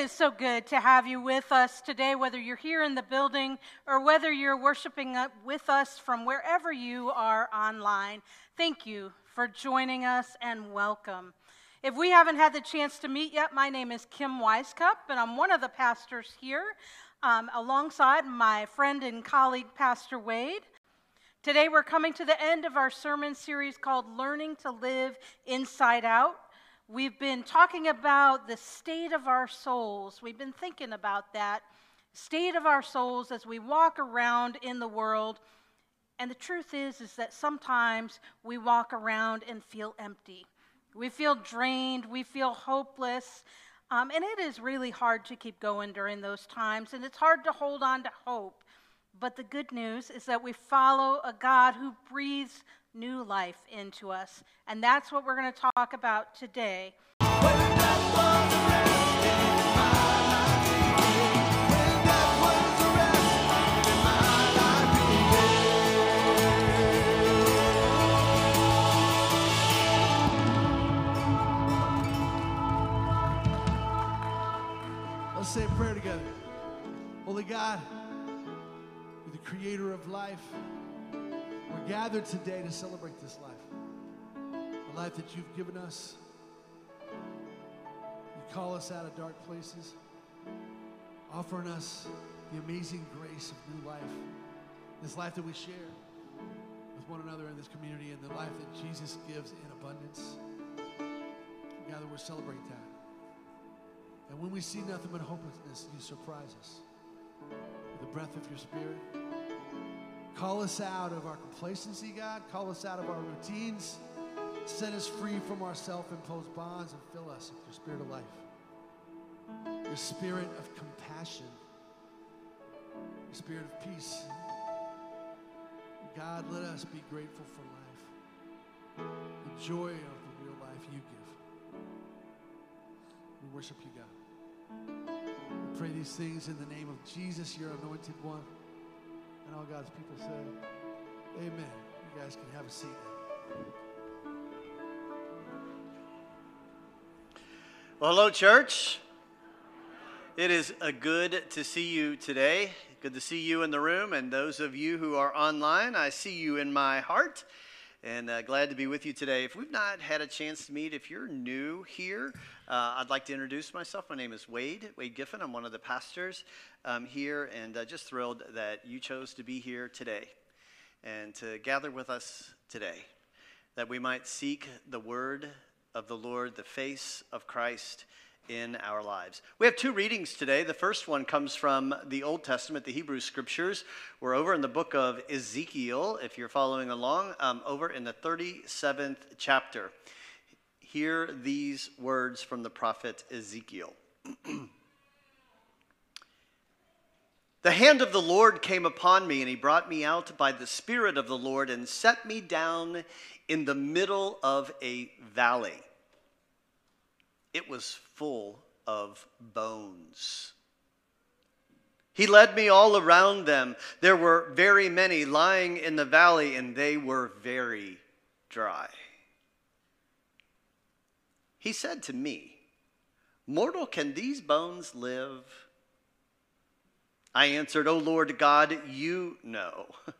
is so good to have you with us today, whether you're here in the building or whether you're worshiping with us from wherever you are online. Thank you for joining us and welcome. If we haven't had the chance to meet yet, my name is Kim Weiskup, and I'm one of the pastors here um, alongside my friend and colleague, Pastor Wade. Today, we're coming to the end of our sermon series called Learning to Live Inside Out. We've been talking about the state of our souls. We've been thinking about that state of our souls as we walk around in the world. And the truth is is that sometimes we walk around and feel empty. We feel drained, we feel hopeless. Um, and it is really hard to keep going during those times, and it's hard to hold on to hope. But the good news is that we follow a God who breathes new life into us. And that's what we're going to talk about today. Let's say a prayer together. Holy God, you're the creator of life. We're gathered today to celebrate this life, the life that you've given us. You call us out of dark places, offering us the amazing grace of new life, this life that we share with one another in this community, and the life that Jesus gives in abundance. Together, we're celebrating that. And when we see nothing but hopelessness, you surprise us with the breath of your spirit. Call us out of our complacency, God. Call us out of our routines. Set us free from our self imposed bonds and fill us with your spirit of life, your spirit of compassion, your spirit of peace. God, let us be grateful for life, the joy of the real life you give. We worship you, God. We pray these things in the name of Jesus, your anointed one. And all God's people said, Amen. You guys can have a seat. Well, hello, church. It is a good to see you today. Good to see you in the room, and those of you who are online, I see you in my heart, and uh, glad to be with you today. If we've not had a chance to meet, if you're new here, uh, I'd like to introduce myself. My name is Wade, Wade Giffen. I'm one of the pastors um, here, and uh, just thrilled that you chose to be here today and to gather with us today, that we might seek the word of the Lord, the face of Christ in our lives. We have two readings today. The first one comes from the Old Testament, the Hebrew Scriptures. We're over in the book of Ezekiel, if you're following along, um, over in the 37th chapter. Hear these words from the prophet Ezekiel. The hand of the Lord came upon me, and he brought me out by the Spirit of the Lord and set me down in the middle of a valley. It was full of bones. He led me all around them. There were very many lying in the valley, and they were very dry. He said to me, Mortal, can these bones live? I answered, O Lord God, you know.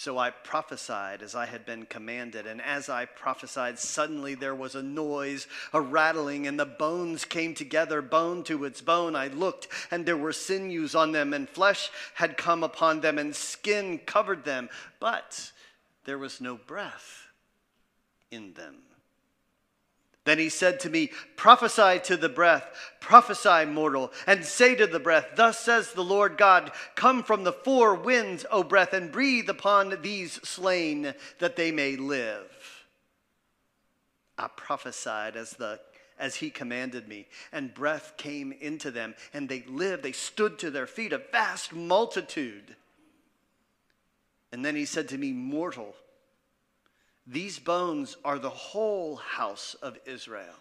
So I prophesied as I had been commanded. And as I prophesied, suddenly there was a noise, a rattling, and the bones came together, bone to its bone. I looked, and there were sinews on them, and flesh had come upon them, and skin covered them. But there was no breath in them. Then he said to me, Prophesy to the breath, prophesy, mortal, and say to the breath, Thus says the Lord God, Come from the four winds, O breath, and breathe upon these slain, that they may live. I prophesied as the as he commanded me, and breath came into them, and they lived. They stood to their feet, a vast multitude And then he said to me, Mortal, these bones are the whole house of Israel.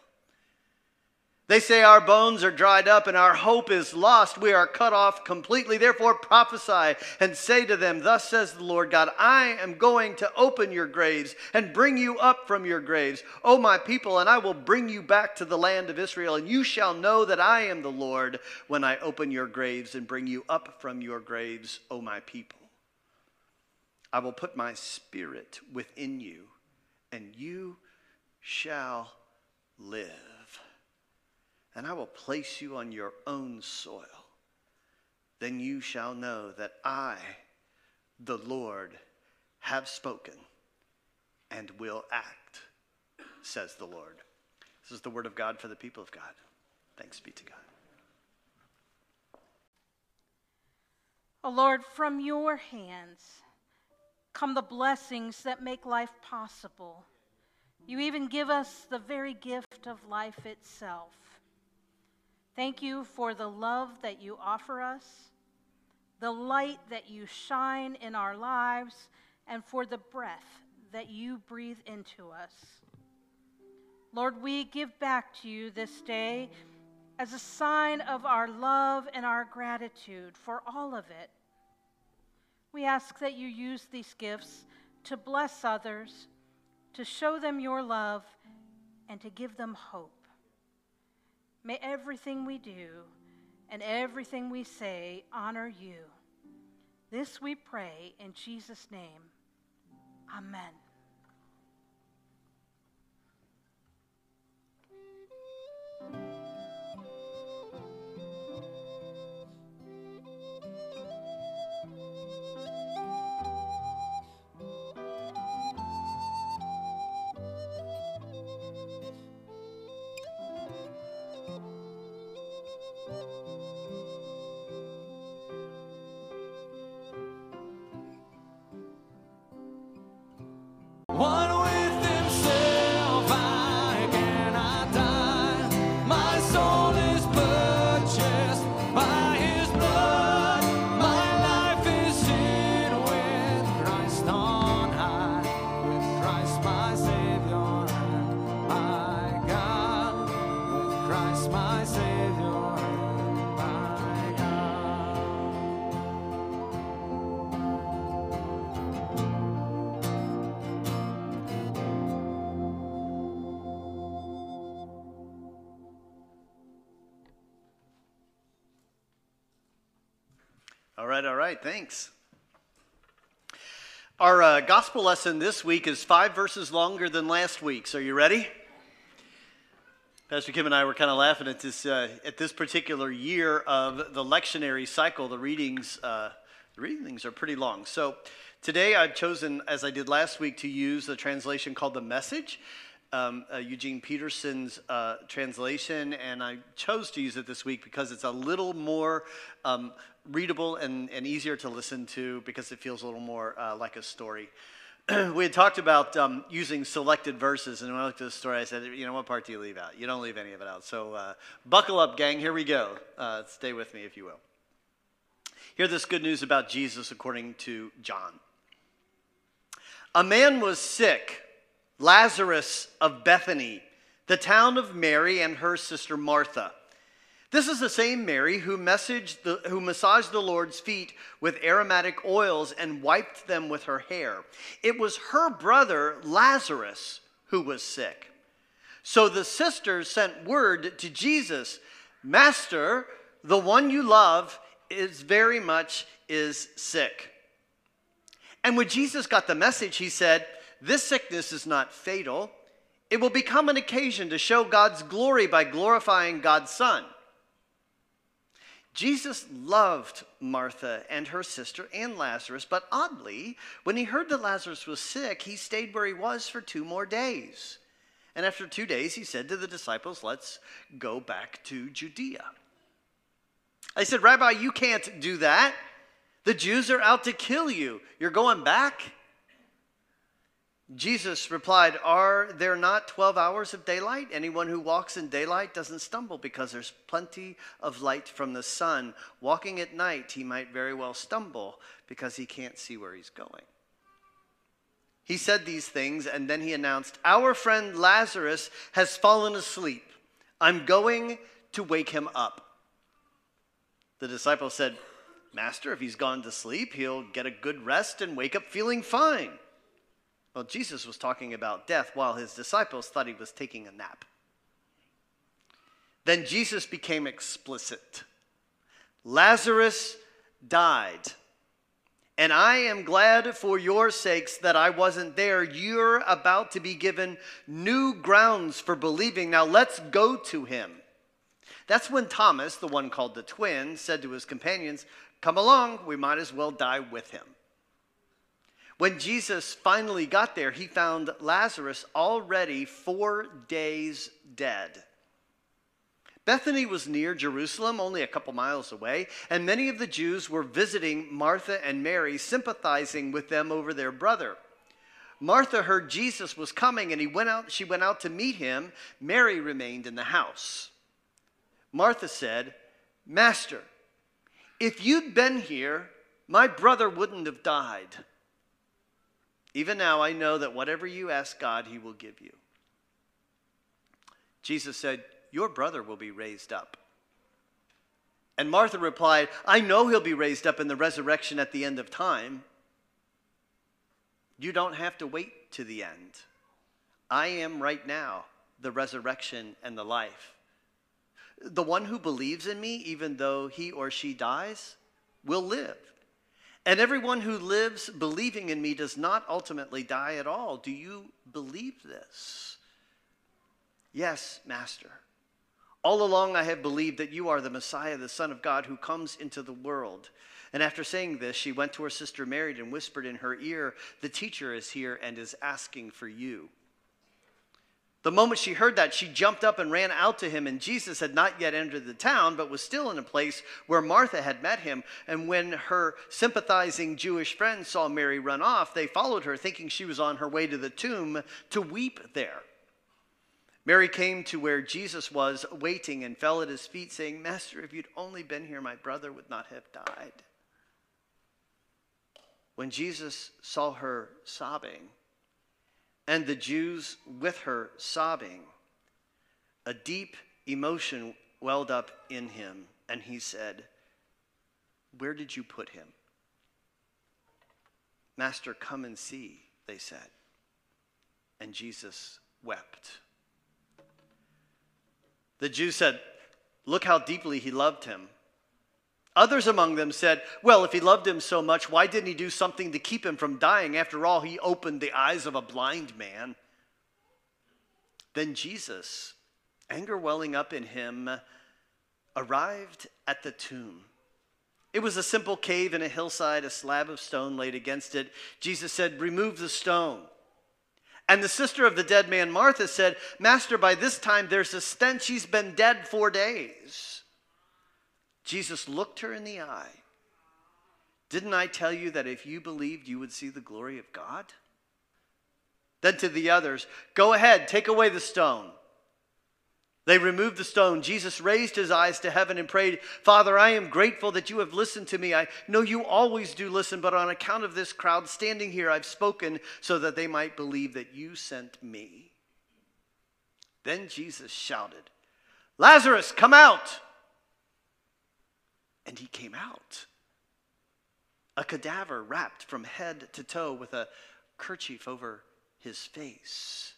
They say our bones are dried up and our hope is lost. We are cut off completely. Therefore, prophesy and say to them, Thus says the Lord God, I am going to open your graves and bring you up from your graves, O my people, and I will bring you back to the land of Israel. And you shall know that I am the Lord when I open your graves and bring you up from your graves, O my people. I will put my spirit within you, and you shall live and I will place you on your own soil. Then you shall know that I, the Lord, have spoken and will act, says the Lord. This is the word of God for the people of God. Thanks be to God. Oh Lord, from your hands come the blessings that make life possible. You even give us the very gift of life itself. Thank you for the love that you offer us, the light that you shine in our lives, and for the breath that you breathe into us. Lord, we give back to you this day as a sign of our love and our gratitude for all of it. We ask that you use these gifts to bless others, to show them your love, and to give them hope. May everything we do and everything we say honor you. This we pray in Jesus' name. Amen. Right, all right, thanks. Our uh, gospel lesson this week is five verses longer than last week's. Are you ready? Pastor Kim and I were kind of laughing at this uh, at this particular year of the lectionary cycle. The readings uh, the readings are pretty long. So today I've chosen, as I did last week, to use a translation called the Message. Um, uh, Eugene Peterson's uh, translation, and I chose to use it this week because it's a little more um, readable and, and easier to listen to because it feels a little more uh, like a story. we had talked about um, using selected verses, and when I looked at the story, I said, you know, what part do you leave out? You don't leave any of it out. So uh, buckle up, gang. Here we go. Uh, stay with me, if you will. Hear this good news about Jesus according to John. A man was sick, Lazarus of Bethany, the town of Mary and her sister Martha. This is the same Mary who, the, who massaged the Lord's feet with aromatic oils and wiped them with her hair. It was her brother, Lazarus, who was sick. So the sisters sent word to Jesus Master, the one you love is very much is sick. And when Jesus got the message, he said, This sickness is not fatal. It will become an occasion to show God's glory by glorifying God's Son. Jesus loved Martha and her sister and Lazarus, but oddly, when he heard that Lazarus was sick, he stayed where he was for two more days. And after two days, he said to the disciples, Let's go back to Judea. I said, Rabbi, you can't do that. The Jews are out to kill you. You're going back? Jesus replied, Are there not 12 hours of daylight? Anyone who walks in daylight doesn't stumble because there's plenty of light from the sun. Walking at night, he might very well stumble because he can't see where he's going. He said these things, and then he announced, Our friend Lazarus has fallen asleep. I'm going to wake him up. The disciples said, Master, if he's gone to sleep, he'll get a good rest and wake up feeling fine. Well, Jesus was talking about death while his disciples thought he was taking a nap. Then Jesus became explicit Lazarus died. And I am glad for your sakes that I wasn't there. You're about to be given new grounds for believing. Now let's go to him. That's when Thomas, the one called the twin, said to his companions, Come along, we might as well die with him. When Jesus finally got there, he found Lazarus already four days dead. Bethany was near Jerusalem, only a couple miles away, and many of the Jews were visiting Martha and Mary, sympathizing with them over their brother. Martha heard Jesus was coming and he went out she went out to meet him. Mary remained in the house. Martha said, "Master, if you'd been here, my brother wouldn't have died. Even now I know that whatever you ask God, he will give you." Jesus said, your brother will be raised up. And Martha replied, I know he'll be raised up in the resurrection at the end of time. You don't have to wait to the end. I am right now the resurrection and the life. The one who believes in me, even though he or she dies, will live. And everyone who lives believing in me does not ultimately die at all. Do you believe this? Yes, Master. All along I have believed that you are the Messiah, the Son of God, who comes into the world. And after saying this, she went to her sister Mary and whispered in her ear, The teacher is here and is asking for you. The moment she heard that, she jumped up and ran out to him, and Jesus had not yet entered the town, but was still in a place where Martha had met him. And when her sympathizing Jewish friends saw Mary run off, they followed her, thinking she was on her way to the tomb to weep there. Mary came to where Jesus was waiting and fell at his feet, saying, Master, if you'd only been here, my brother would not have died. When Jesus saw her sobbing, and the Jews with her sobbing, a deep emotion welled up in him, and he said, Where did you put him? Master, come and see, they said. And Jesus wept. The Jews said, Look how deeply he loved him. Others among them said, Well, if he loved him so much, why didn't he do something to keep him from dying? After all, he opened the eyes of a blind man. Then Jesus, anger welling up in him, arrived at the tomb. It was a simple cave in a hillside, a slab of stone laid against it. Jesus said, Remove the stone. And the sister of the dead man, Martha, said, Master, by this time there's a stench. He's been dead four days. Jesus looked her in the eye. Didn't I tell you that if you believed, you would see the glory of God? Then to the others, Go ahead, take away the stone. They removed the stone. Jesus raised his eyes to heaven and prayed, Father, I am grateful that you have listened to me. I know you always do listen, but on account of this crowd standing here, I've spoken so that they might believe that you sent me. Then Jesus shouted, Lazarus, come out! And he came out. A cadaver wrapped from head to toe with a kerchief over his face.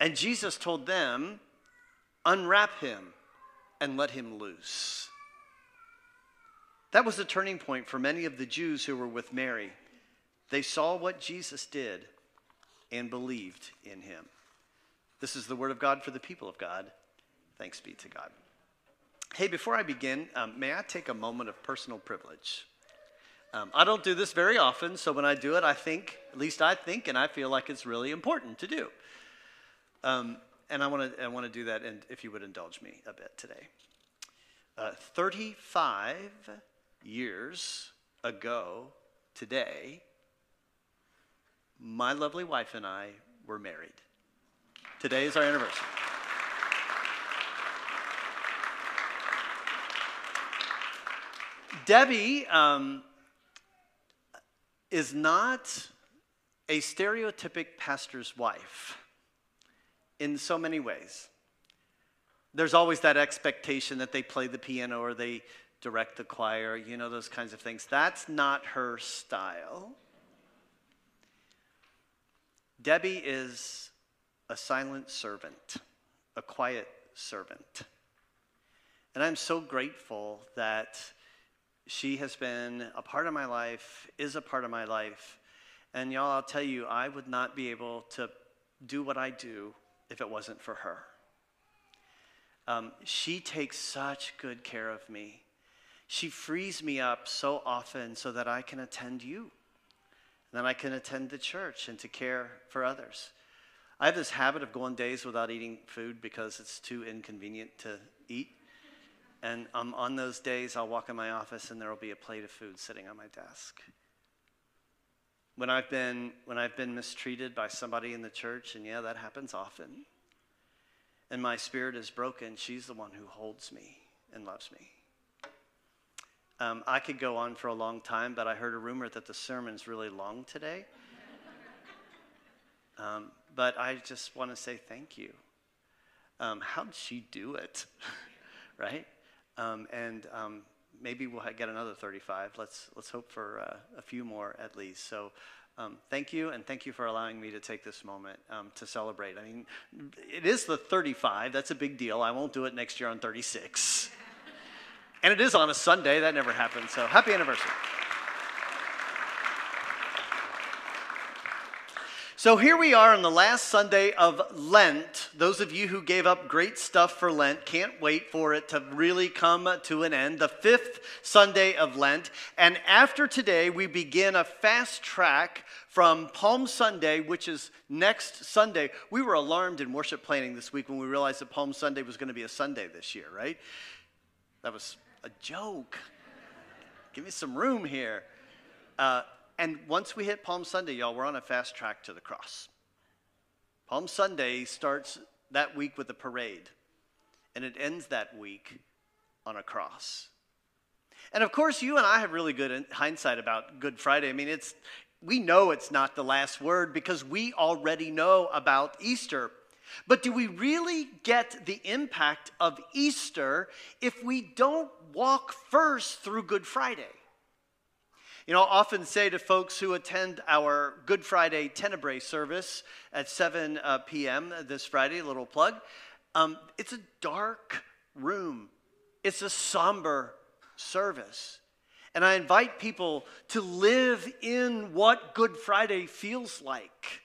And Jesus told them, unwrap him, and let him loose. That was a turning point for many of the Jews who were with Mary. They saw what Jesus did and believed in him. This is the word of God for the people of God. Thanks be to God. Hey, before I begin, um, may I take a moment of personal privilege? Um, I don't do this very often, so when I do it, I think, at least I think, and I feel like it's really important to do. Um, and I want to I want to do that, and if you would indulge me a bit today. Uh, 35 years ago today, my lovely wife and I were married. Today is our anniversary. Debbie um, is not a stereotypic pastor's wife in so many ways. There's always that expectation that they play the piano or they direct the choir, you know, those kinds of things. That's not her style. Debbie is a silent servant, a quiet servant. And I'm so grateful that she has been a part of my life, is a part of my life. And y'all, I'll tell you, I would not be able to do what I do if it wasn't for her. Um, she takes such good care of me. She frees me up so often so that I can attend you, and then I can attend the church and to care for others. I have this habit of going days without eating food because it's too inconvenient to eat. And um, on those days, I'll walk in my office and there will be a plate of food sitting on my desk. When I've been, when I've been mistreated by somebody in the church, and yeah, that happens often, and my spirit is broken, she's the one who holds me and loves me. Um, I could go on for a long time, but I heard a rumor that the sermon's really long today. Um, but I just want to say thank you. Um, how did she do it? right? Um, and um, maybe we'll get another 35. Let's, let's hope for uh, a few more at least. So um, thank you, and thank you for allowing me to take this moment um, to celebrate. I mean, it is the 35. That's a big deal. I won't do it next year on 36. and it is on a Sunday. That never happened. So happy anniversary. So here we are on the last Sunday of Lent. Those of you who gave up great stuff for Lent can't wait for it to really come to an end. The fifth Sunday of Lent. And after today, we begin a fast track from Palm Sunday, which is next Sunday. We were alarmed in worship planning this week when we realized that Palm Sunday was going to be a Sunday this year, right? That was a joke. Give me some room here. Uh, and once we hit Palm Sunday, y'all, we're on a fast track to the cross. Palm Sunday starts that week with a parade, and it ends that week on a cross. And of course, you and I have really good hindsight about Good Friday. I mean, it's we know it's not the last word because we already know about Easter. But do we really get the impact of Easter if we don't walk first through Good Friday? You know, I often say to folks who attend our Good Friday Tenebrae service at 7 uh, p.m. this Friday, a little plug, um, it's a dark room, it's a somber service. And I invite people to live in what Good Friday feels like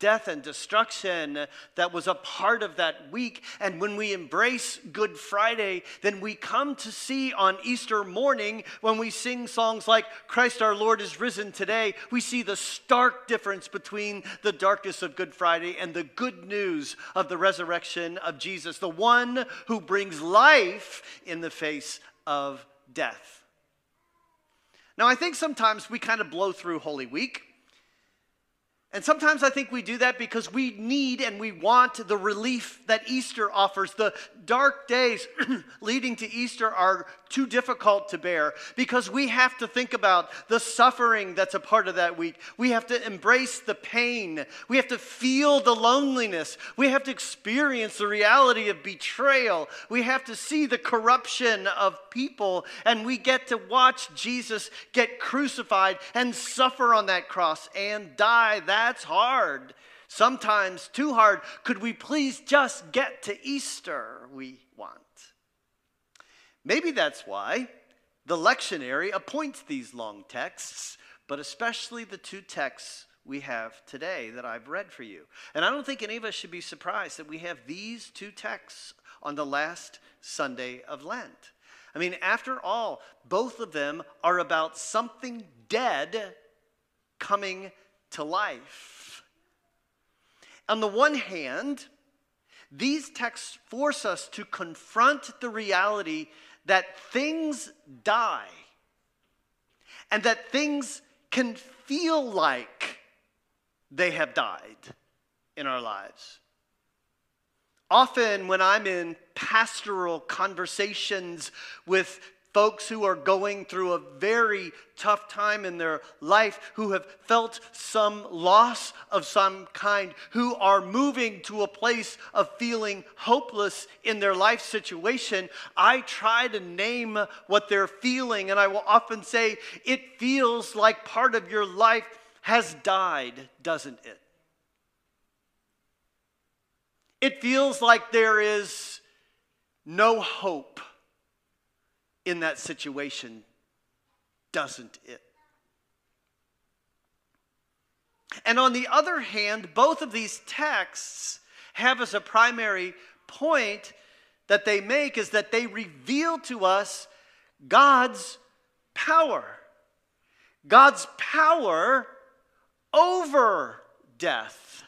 death and destruction that was a part of that week. And when we embrace Good Friday, then we come to see on Easter morning when we sing songs like Christ our Lord is risen today, we see the stark difference between the darkness of Good Friday and the good news of the resurrection of Jesus, the one who brings life in the face of death. Now, I think sometimes we kind of blow through Holy Week. And sometimes I think we do that because we need and we want the relief that Easter offers. The dark days leading to Easter are too difficult to bear because we have to think about the suffering that's a part of that week. We have to embrace the pain. We have to feel the loneliness. We have to experience the reality of betrayal. We have to see the corruption of people. And we get to watch Jesus get crucified and suffer on that cross and die. That that's hard. Sometimes too hard. Could we please just get to Easter? We want. Maybe that's why the lectionary appoints these long texts, but especially the two texts we have today that I've read for you. And I don't think any of us should be surprised that we have these two texts on the last Sunday of Lent. I mean, after all, both of them are about something dead coming to life. On the one hand, these texts force us to confront the reality that things die and that things can feel like they have died in our lives. Often, when I'm in pastoral conversations with folks who are going through a very tough time in their life, who have felt some loss of some kind, who are moving to a place of feeling hopeless in their life situation, I try to name what they're feeling, and I will often say, It feels like part of your life has died, doesn't it? It feels like there is no hope in that situation, doesn't it? And on the other hand, both of these texts have as a primary point that they make is that they reveal to us God's power. God's power over death.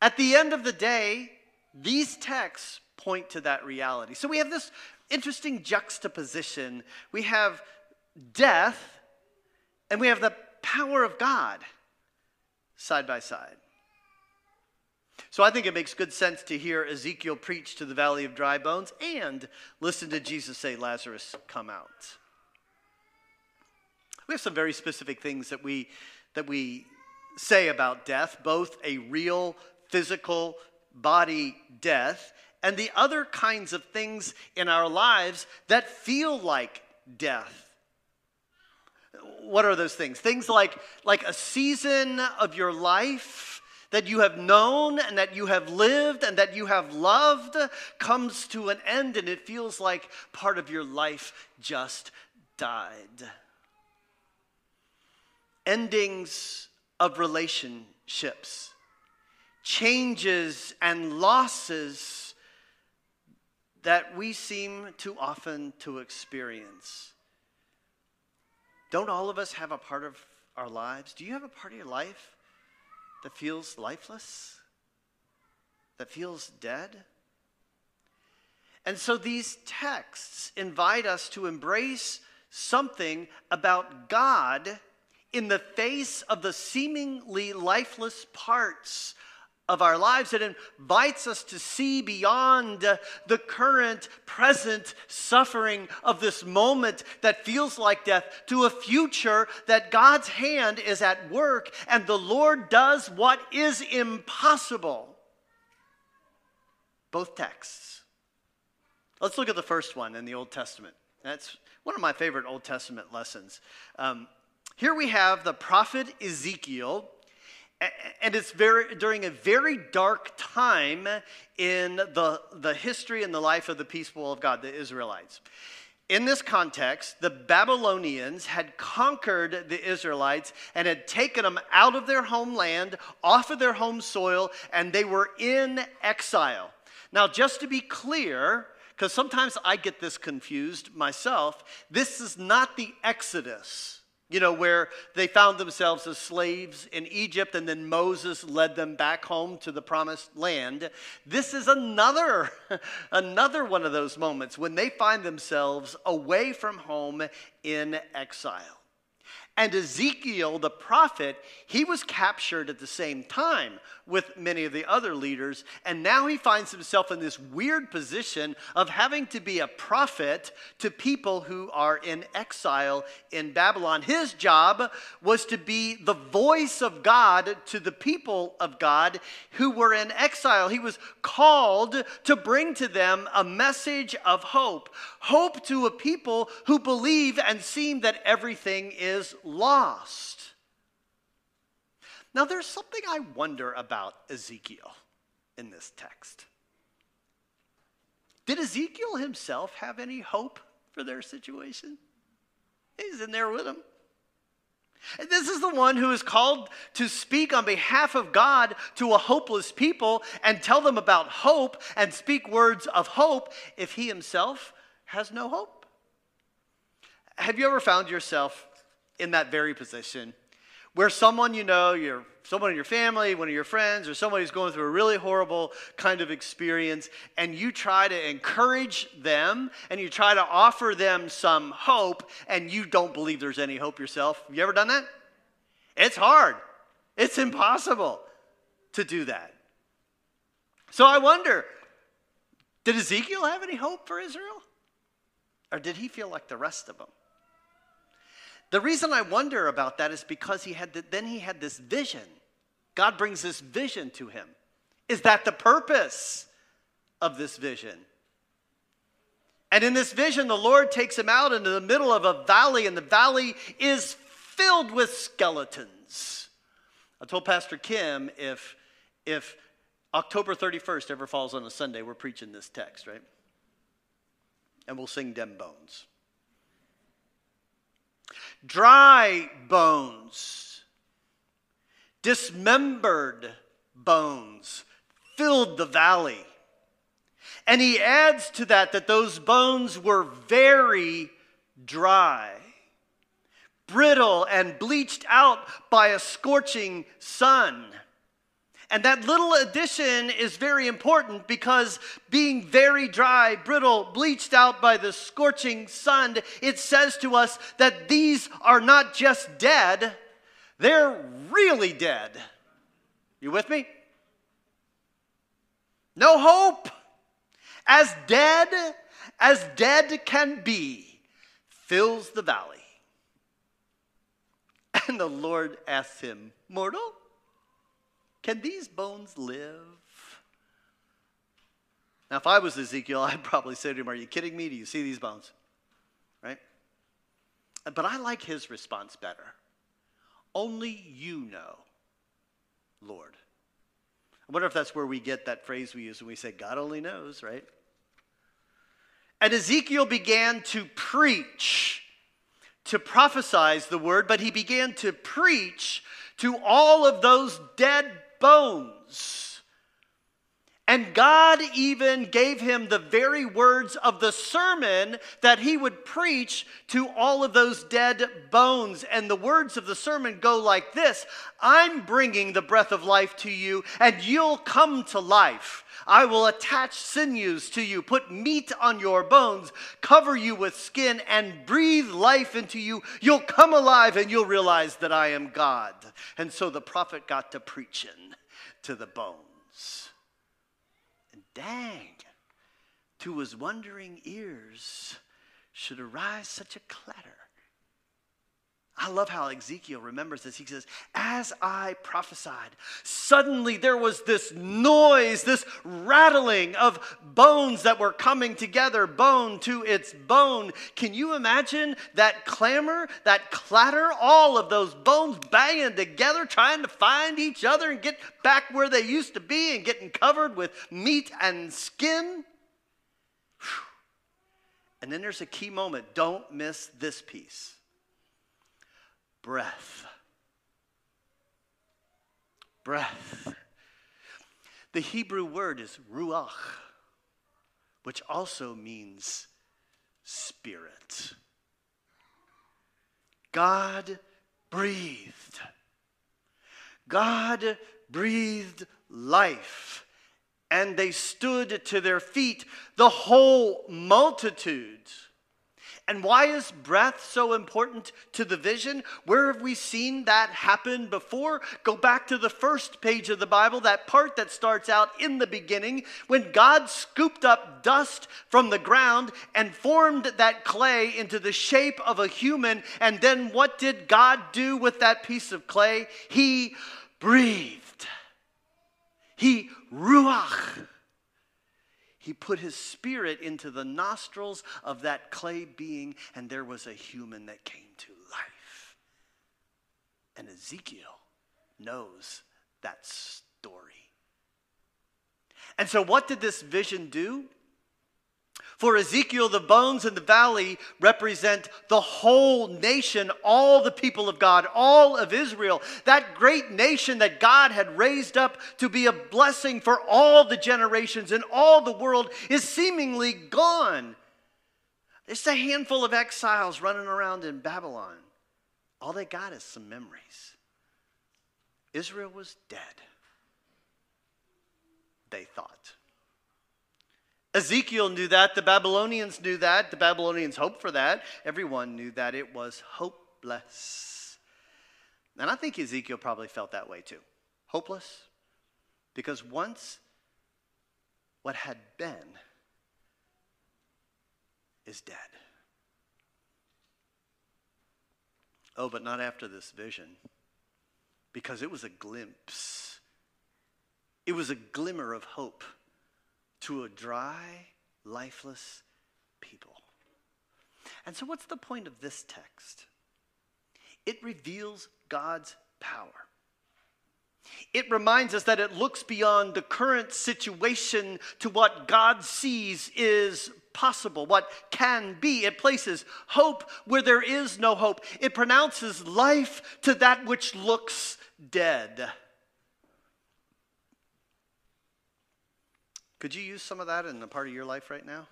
At the end of the day, these texts point to that reality. So we have this interesting juxtaposition. We have death and we have the power of God side by side. So I think it makes good sense to hear Ezekiel preach to the valley of dry bones and listen to Jesus say, Lazarus, come out. We have some very specific things that we, that we say about death, both a real physical body death and the other kinds of things in our lives that feel like death. What are those things? Things like, like a season of your life that you have known and that you have lived and that you have loved comes to an end and it feels like part of your life just died. Endings of relationships, changes and losses that we seem too often to experience. Don't all of us have a part of our lives? Do you have a part of your life that feels lifeless? That feels dead? And so these texts invite us to embrace something about God in the face of the seemingly lifeless parts of our lives. It invites us to see beyond the current, present suffering of this moment that feels like death to a future that God's hand is at work and the Lord does what is impossible. Both texts. Let's look at the first one in the Old Testament. That's one of my favorite Old Testament lessons. Um, here we have the prophet Ezekiel and it's very during a very dark time in the, the history and the life of the people of God, the Israelites. In this context, the Babylonians had conquered the Israelites and had taken them out of their homeland, off of their home soil, and they were in exile. Now, just to be clear, because sometimes I get this confused myself, this is not the Exodus you know, where they found themselves as slaves in Egypt and then Moses led them back home to the promised land. This is another, another one of those moments when they find themselves away from home in exile. And Ezekiel, the prophet, he was captured at the same time with many of the other leaders. And now he finds himself in this weird position of having to be a prophet to people who are in exile in Babylon. His job was to be the voice of God to the people of God who were in exile. He was called to bring to them a message of hope hope to a people who believe and seem that everything is lost. Now, there's something I wonder about Ezekiel in this text. Did Ezekiel himself have any hope for their situation? He's in there with them. And this is the one who is called to speak on behalf of God to a hopeless people and tell them about hope and speak words of hope if he himself has no hope. Have you ever found yourself in that very position where someone you know, your someone in your family, one of your friends, or someone who's going through a really horrible kind of experience, and you try to encourage them and you try to offer them some hope, and you don't believe there's any hope yourself. Have you ever done that? It's hard. It's impossible to do that. So I wonder, did Ezekiel have any hope for Israel? Or did he feel like the rest of them? The reason I wonder about that is because he had the, then he had this vision. God brings this vision to him. Is that the purpose of this vision? And in this vision, the Lord takes him out into the middle of a valley, and the valley is filled with skeletons. I told Pastor Kim if, if October 31st ever falls on a Sunday, we're preaching this text, right? And we'll sing Dem Bones. Dry bones, dismembered bones filled the valley. And he adds to that that those bones were very dry, brittle, and bleached out by a scorching sun. And that little addition is very important because being very dry, brittle, bleached out by the scorching sun, it says to us that these are not just dead, they're really dead. You with me? No hope. As dead as dead can be, fills the valley. And the Lord asks him, Mortal, can these bones live? Now, if I was Ezekiel, I'd probably say to him, Are you kidding me? Do you see these bones? Right? But I like his response better. Only you know, Lord. I wonder if that's where we get that phrase we use when we say, God only knows, right? And Ezekiel began to preach, to prophesize the word, but he began to preach to all of those dead bones. And God even gave him the very words of the sermon that he would preach to all of those dead bones. And the words of the sermon go like this I'm bringing the breath of life to you, and you'll come to life. I will attach sinews to you, put meat on your bones, cover you with skin, and breathe life into you. You'll come alive and you'll realize that I am God. And so the prophet got to preaching to the bones. Dang, to his wondering ears should arise such a clatter. I love how Ezekiel remembers this. He says, As I prophesied, suddenly there was this noise, this rattling of bones that were coming together, bone to its bone. Can you imagine that clamor, that clatter, all of those bones banging together, trying to find each other and get back where they used to be and getting covered with meat and skin? And then there's a key moment. Don't miss this piece breath. Breath. The Hebrew word is ruach, which also means spirit. God breathed. God breathed life, and they stood to their feet, the whole multitude. And why is breath so important to the vision? Where have we seen that happen before? Go back to the first page of the Bible, that part that starts out in the beginning, when God scooped up dust from the ground and formed that clay into the shape of a human. And then what did God do with that piece of clay? He breathed. He ruach he put his spirit into the nostrils of that clay being, and there was a human that came to life. And Ezekiel knows that story. And so, what did this vision do? For Ezekiel, the bones in the valley represent the whole nation, all the people of God, all of Israel. That great nation that God had raised up to be a blessing for all the generations and all the world is seemingly gone. It's a handful of exiles running around in Babylon. All they got is some memories. Israel was dead, they thought. Ezekiel knew that. The Babylonians knew that. The Babylonians hoped for that. Everyone knew that it was hopeless. And I think Ezekiel probably felt that way too hopeless. Because once what had been is dead. Oh, but not after this vision, because it was a glimpse, it was a glimmer of hope to a dry, lifeless people. And so, what's the point of this text? It reveals God's power. It reminds us that it looks beyond the current situation to what God sees is possible, what can be. It places hope where there is no hope. It pronounces life to that which looks dead. Could you use some of that in a part of your life right now?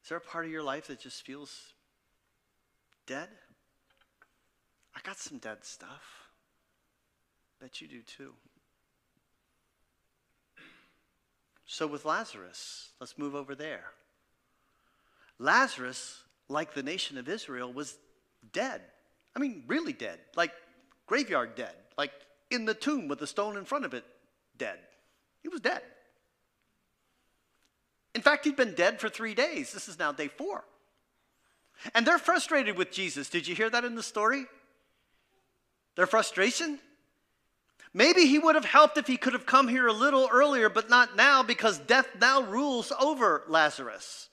Is there a part of your life that just feels dead? I got some dead stuff. Bet you do too. So, with Lazarus, let's move over there. Lazarus, like the nation of Israel, was dead. I mean, really dead, like graveyard dead, like in the tomb with a stone in front of it, dead. He was dead. In fact, he'd been dead for three days. This is now day four. And they're frustrated with Jesus. Did you hear that in the story? Their frustration? Maybe he would have helped if he could have come here a little earlier, but not now because death now rules over Lazarus.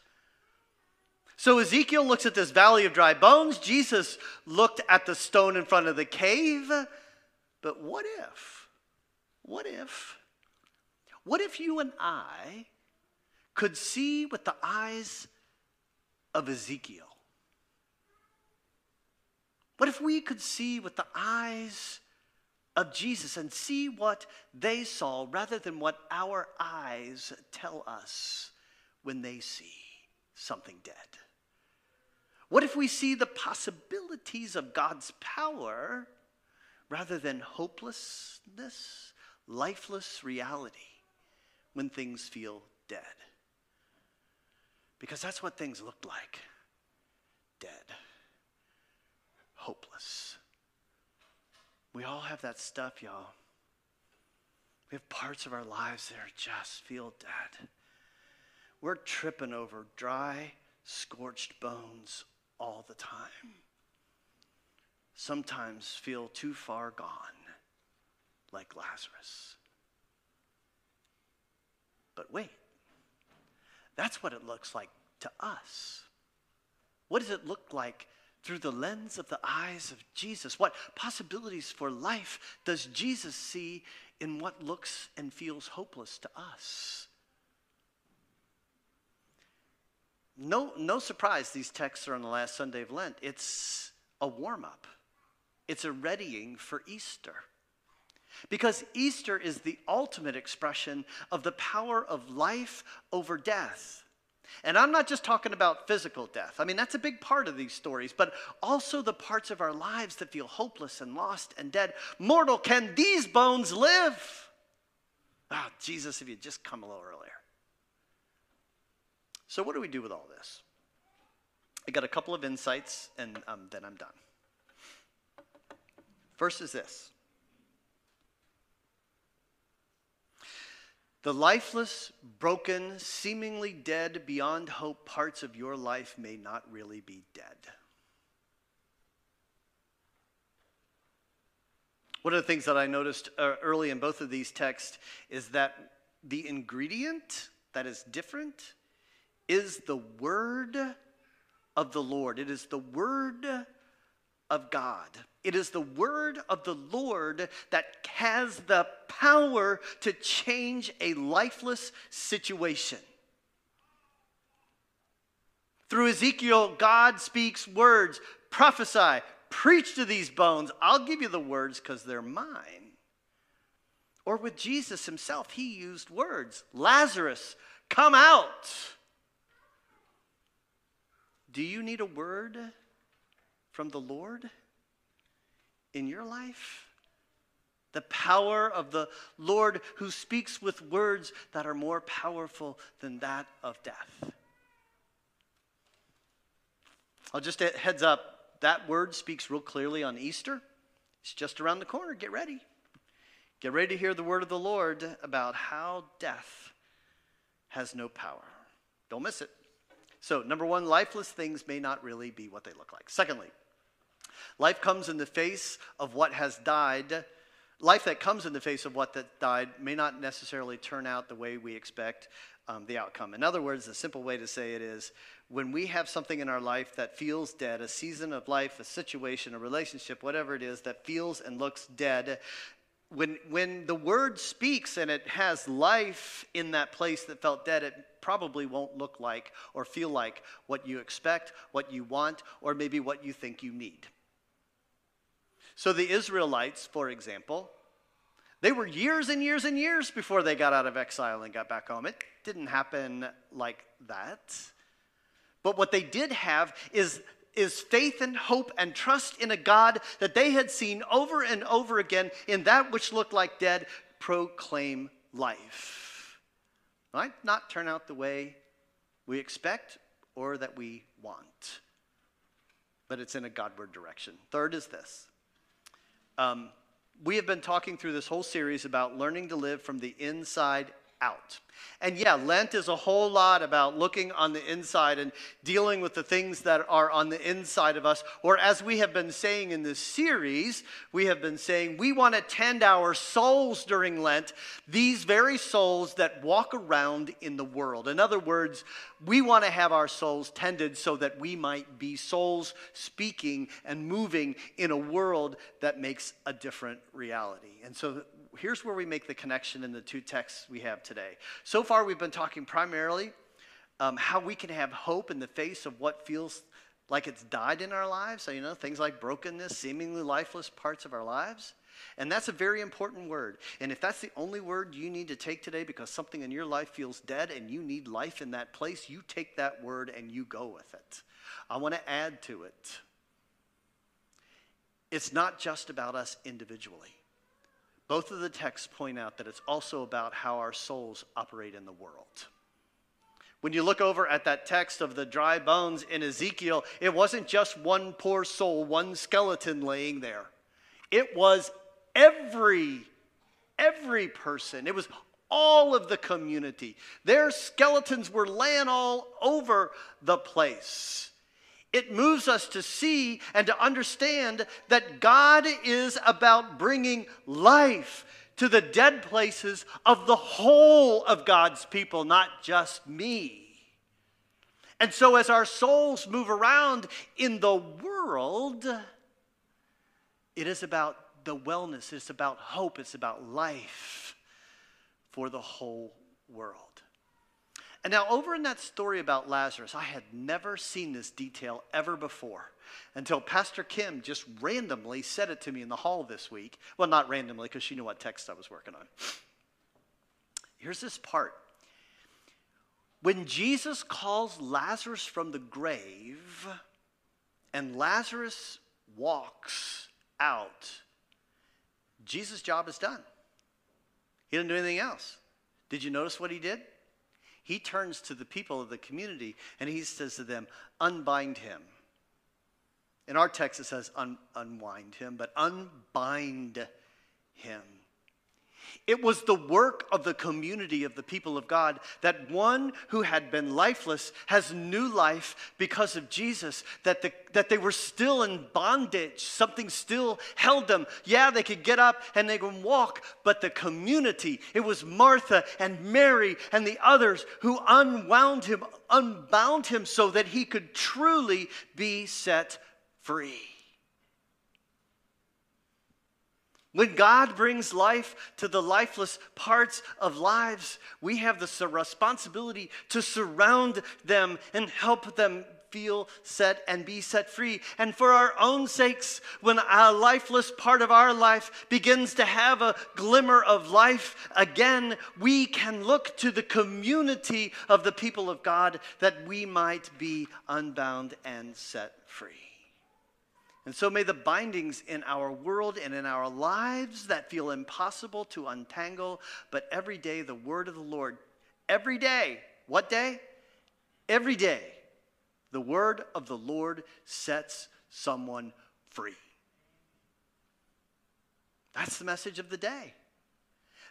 So Ezekiel looks at this valley of dry bones. Jesus looked at the stone in front of the cave. But what if? What if? What if you and I could see with the eyes of Ezekiel? What if we could see with the eyes of Jesus and see what they saw rather than what our eyes tell us when they see something dead? What if we see the possibilities of God's power rather than hopelessness, lifeless reality when things feel dead? Because that's what things look like dead hopeless. We all have that stuff, y'all. We have parts of our lives that are just feel dead. We're tripping over dry, scorched bones all the time. Sometimes feel too far gone, like Lazarus. But wait, that's what it looks like to us. What does it look like through the lens of the eyes of Jesus? What possibilities for life does Jesus see in what looks and feels hopeless to us? No, no surprise these texts are on the last Sunday of Lent. It's a warm up, it's a readying for Easter. Because Easter is the ultimate expression of the power of life over death. And I'm not just talking about physical death. I mean, that's a big part of these stories, but also the parts of our lives that feel hopeless and lost and dead. Mortal, can these bones live? Ah, oh, Jesus, if you'd just come a little earlier. So, what do we do with all this? I got a couple of insights, and um, then I'm done. First is this The lifeless, broken, seemingly dead, beyond hope parts of your life may not really be dead. One of the things that I noticed uh, early in both of these texts is that the ingredient that is different is the word of the Lord. It is the word of God. It is the word of the Lord that has the power to change a lifeless situation. Through Ezekiel, God speaks words prophesy, preach to these bones. I'll give you the words because they're mine. Or with Jesus himself, he used words Lazarus, come out. Do you need a word from the Lord in your life? The power of the Lord who speaks with words that are more powerful than that of death. I'll just heads up, that word speaks real clearly on Easter. It's just around the corner. Get ready. Get ready to hear the word of the Lord about how death has no power. Don't miss it. So, number one, lifeless things may not really be what they look like. Secondly, life comes in the face of what has died. Life that comes in the face of what that died may not necessarily turn out the way we expect um, the outcome. In other words, a simple way to say it is when we have something in our life that feels dead, a season of life, a situation, a relationship, whatever it is that feels and looks dead, when, when the word speaks and it has life in that place that felt dead, it probably won't look like or feel like what you expect, what you want, or maybe what you think you need. So the Israelites, for example, they were years and years and years before they got out of exile and got back home. It didn't happen like that. But what they did have is, is faith and hope and trust in a God that they had seen over and over again in that which looked like dead proclaim life. Might not turn out the way we expect or that we want, but it's in a Godward direction. Third is this. Um, we have been talking through this whole series about learning to live from the inside out. And yeah, Lent is a whole lot about looking on the inside and dealing with the things that are on the inside of us. Or, as we have been saying in this series, we have been saying we want to tend our souls during Lent, these very souls that walk around in the world. In other words, we want to have our souls tended so that we might be souls speaking and moving in a world that makes a different reality. And so, here's where we make the connection in the two texts we have today. So far, we've been talking primarily um, how we can have hope in the face of what feels like it's died in our lives. So, you know, things like brokenness, seemingly lifeless parts of our lives. And that's a very important word. And if that's the only word you need to take today because something in your life feels dead and you need life in that place, you take that word and you go with it. I want to add to it. It's not just about us individually. Both of the texts point out that it's also about how our souls operate in the world. When you look over at that text of the dry bones in Ezekiel, it wasn't just one poor soul, one skeleton laying there. It was every, every person. It was all of the community. Their skeletons were laying all over the place. It moves us to see and to understand that God is about bringing life to the dead places of the whole of God's people, not just me. And so, as our souls move around in the world, it is about the wellness, it's about hope, it's about life for the whole world. And now, over in that story about Lazarus, I had never seen this detail ever before until Pastor Kim just randomly said it to me in the hall this week. Well, not randomly, because she knew what text I was working on. Here's this part. When Jesus calls Lazarus from the grave and Lazarus walks out, Jesus' job is done. He didn't do anything else. Did you notice what he did? He turns to the people of the community and he says to them, Unbind him. In our text, it says un- unwind him, but unbind him. It was the work of the community of the people of God that one who had been lifeless has new life because of Jesus, that, the, that they were still in bondage. Something still held them. Yeah, they could get up and they could walk, but the community, it was Martha and Mary and the others who unwound him, unbound him so that he could truly be set free. When God brings life to the lifeless parts of lives, we have the responsibility to surround them and help them feel set and be set free. And for our own sakes, when a lifeless part of our life begins to have a glimmer of life again, we can look to the community of the people of God that we might be unbound and set free. And so may the bindings in our world and in our lives that feel impossible to untangle, but every day the word of the Lord, every day, what day? Every day, the word of the Lord sets someone free. That's the message of the day.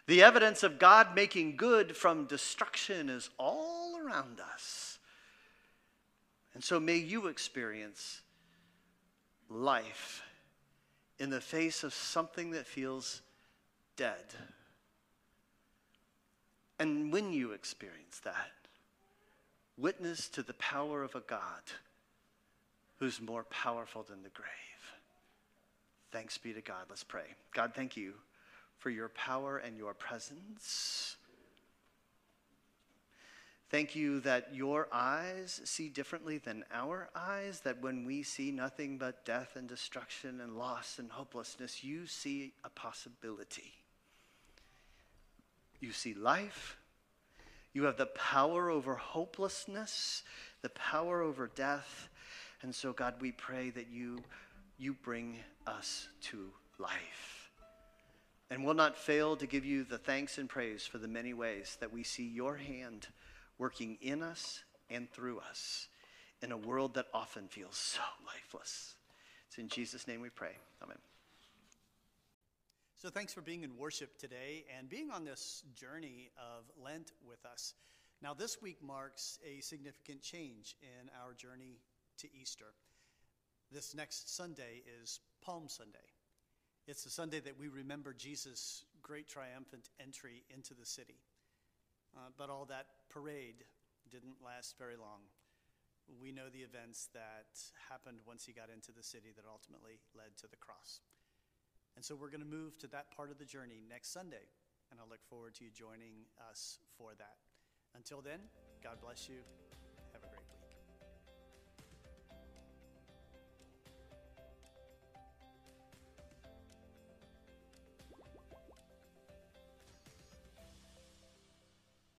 The evidence of God making good from destruction is all around us. And so may you experience life in the face of something that feels dead. And when you experience that, witness to the power of a God who's more powerful than the grave. Thanks be to God. Let's pray. God, thank you for your power and your presence. Thank you that your eyes see differently than our eyes, that when we see nothing but death and destruction and loss and hopelessness, you see a possibility. You see life. You have the power over hopelessness, the power over death. And so, God, we pray that you, you bring us to life. And we'll not fail to give you the thanks and praise for the many ways that we see your hand working in us and through us in a world that often feels so lifeless. It's in Jesus' name we pray. Amen. So, thanks for being in worship today and being on this journey of Lent with us. Now, this week marks a significant change in our journey to Easter. This next Sunday is Palm Sunday. It's the Sunday that we remember Jesus' great triumphant entry into the city. Uh, but all that parade didn't last very long. We know the events that happened once he got into the city that ultimately led to the cross. And so we're going to move to that part of the journey next Sunday, and I look forward to you joining us for that. Until then, God bless you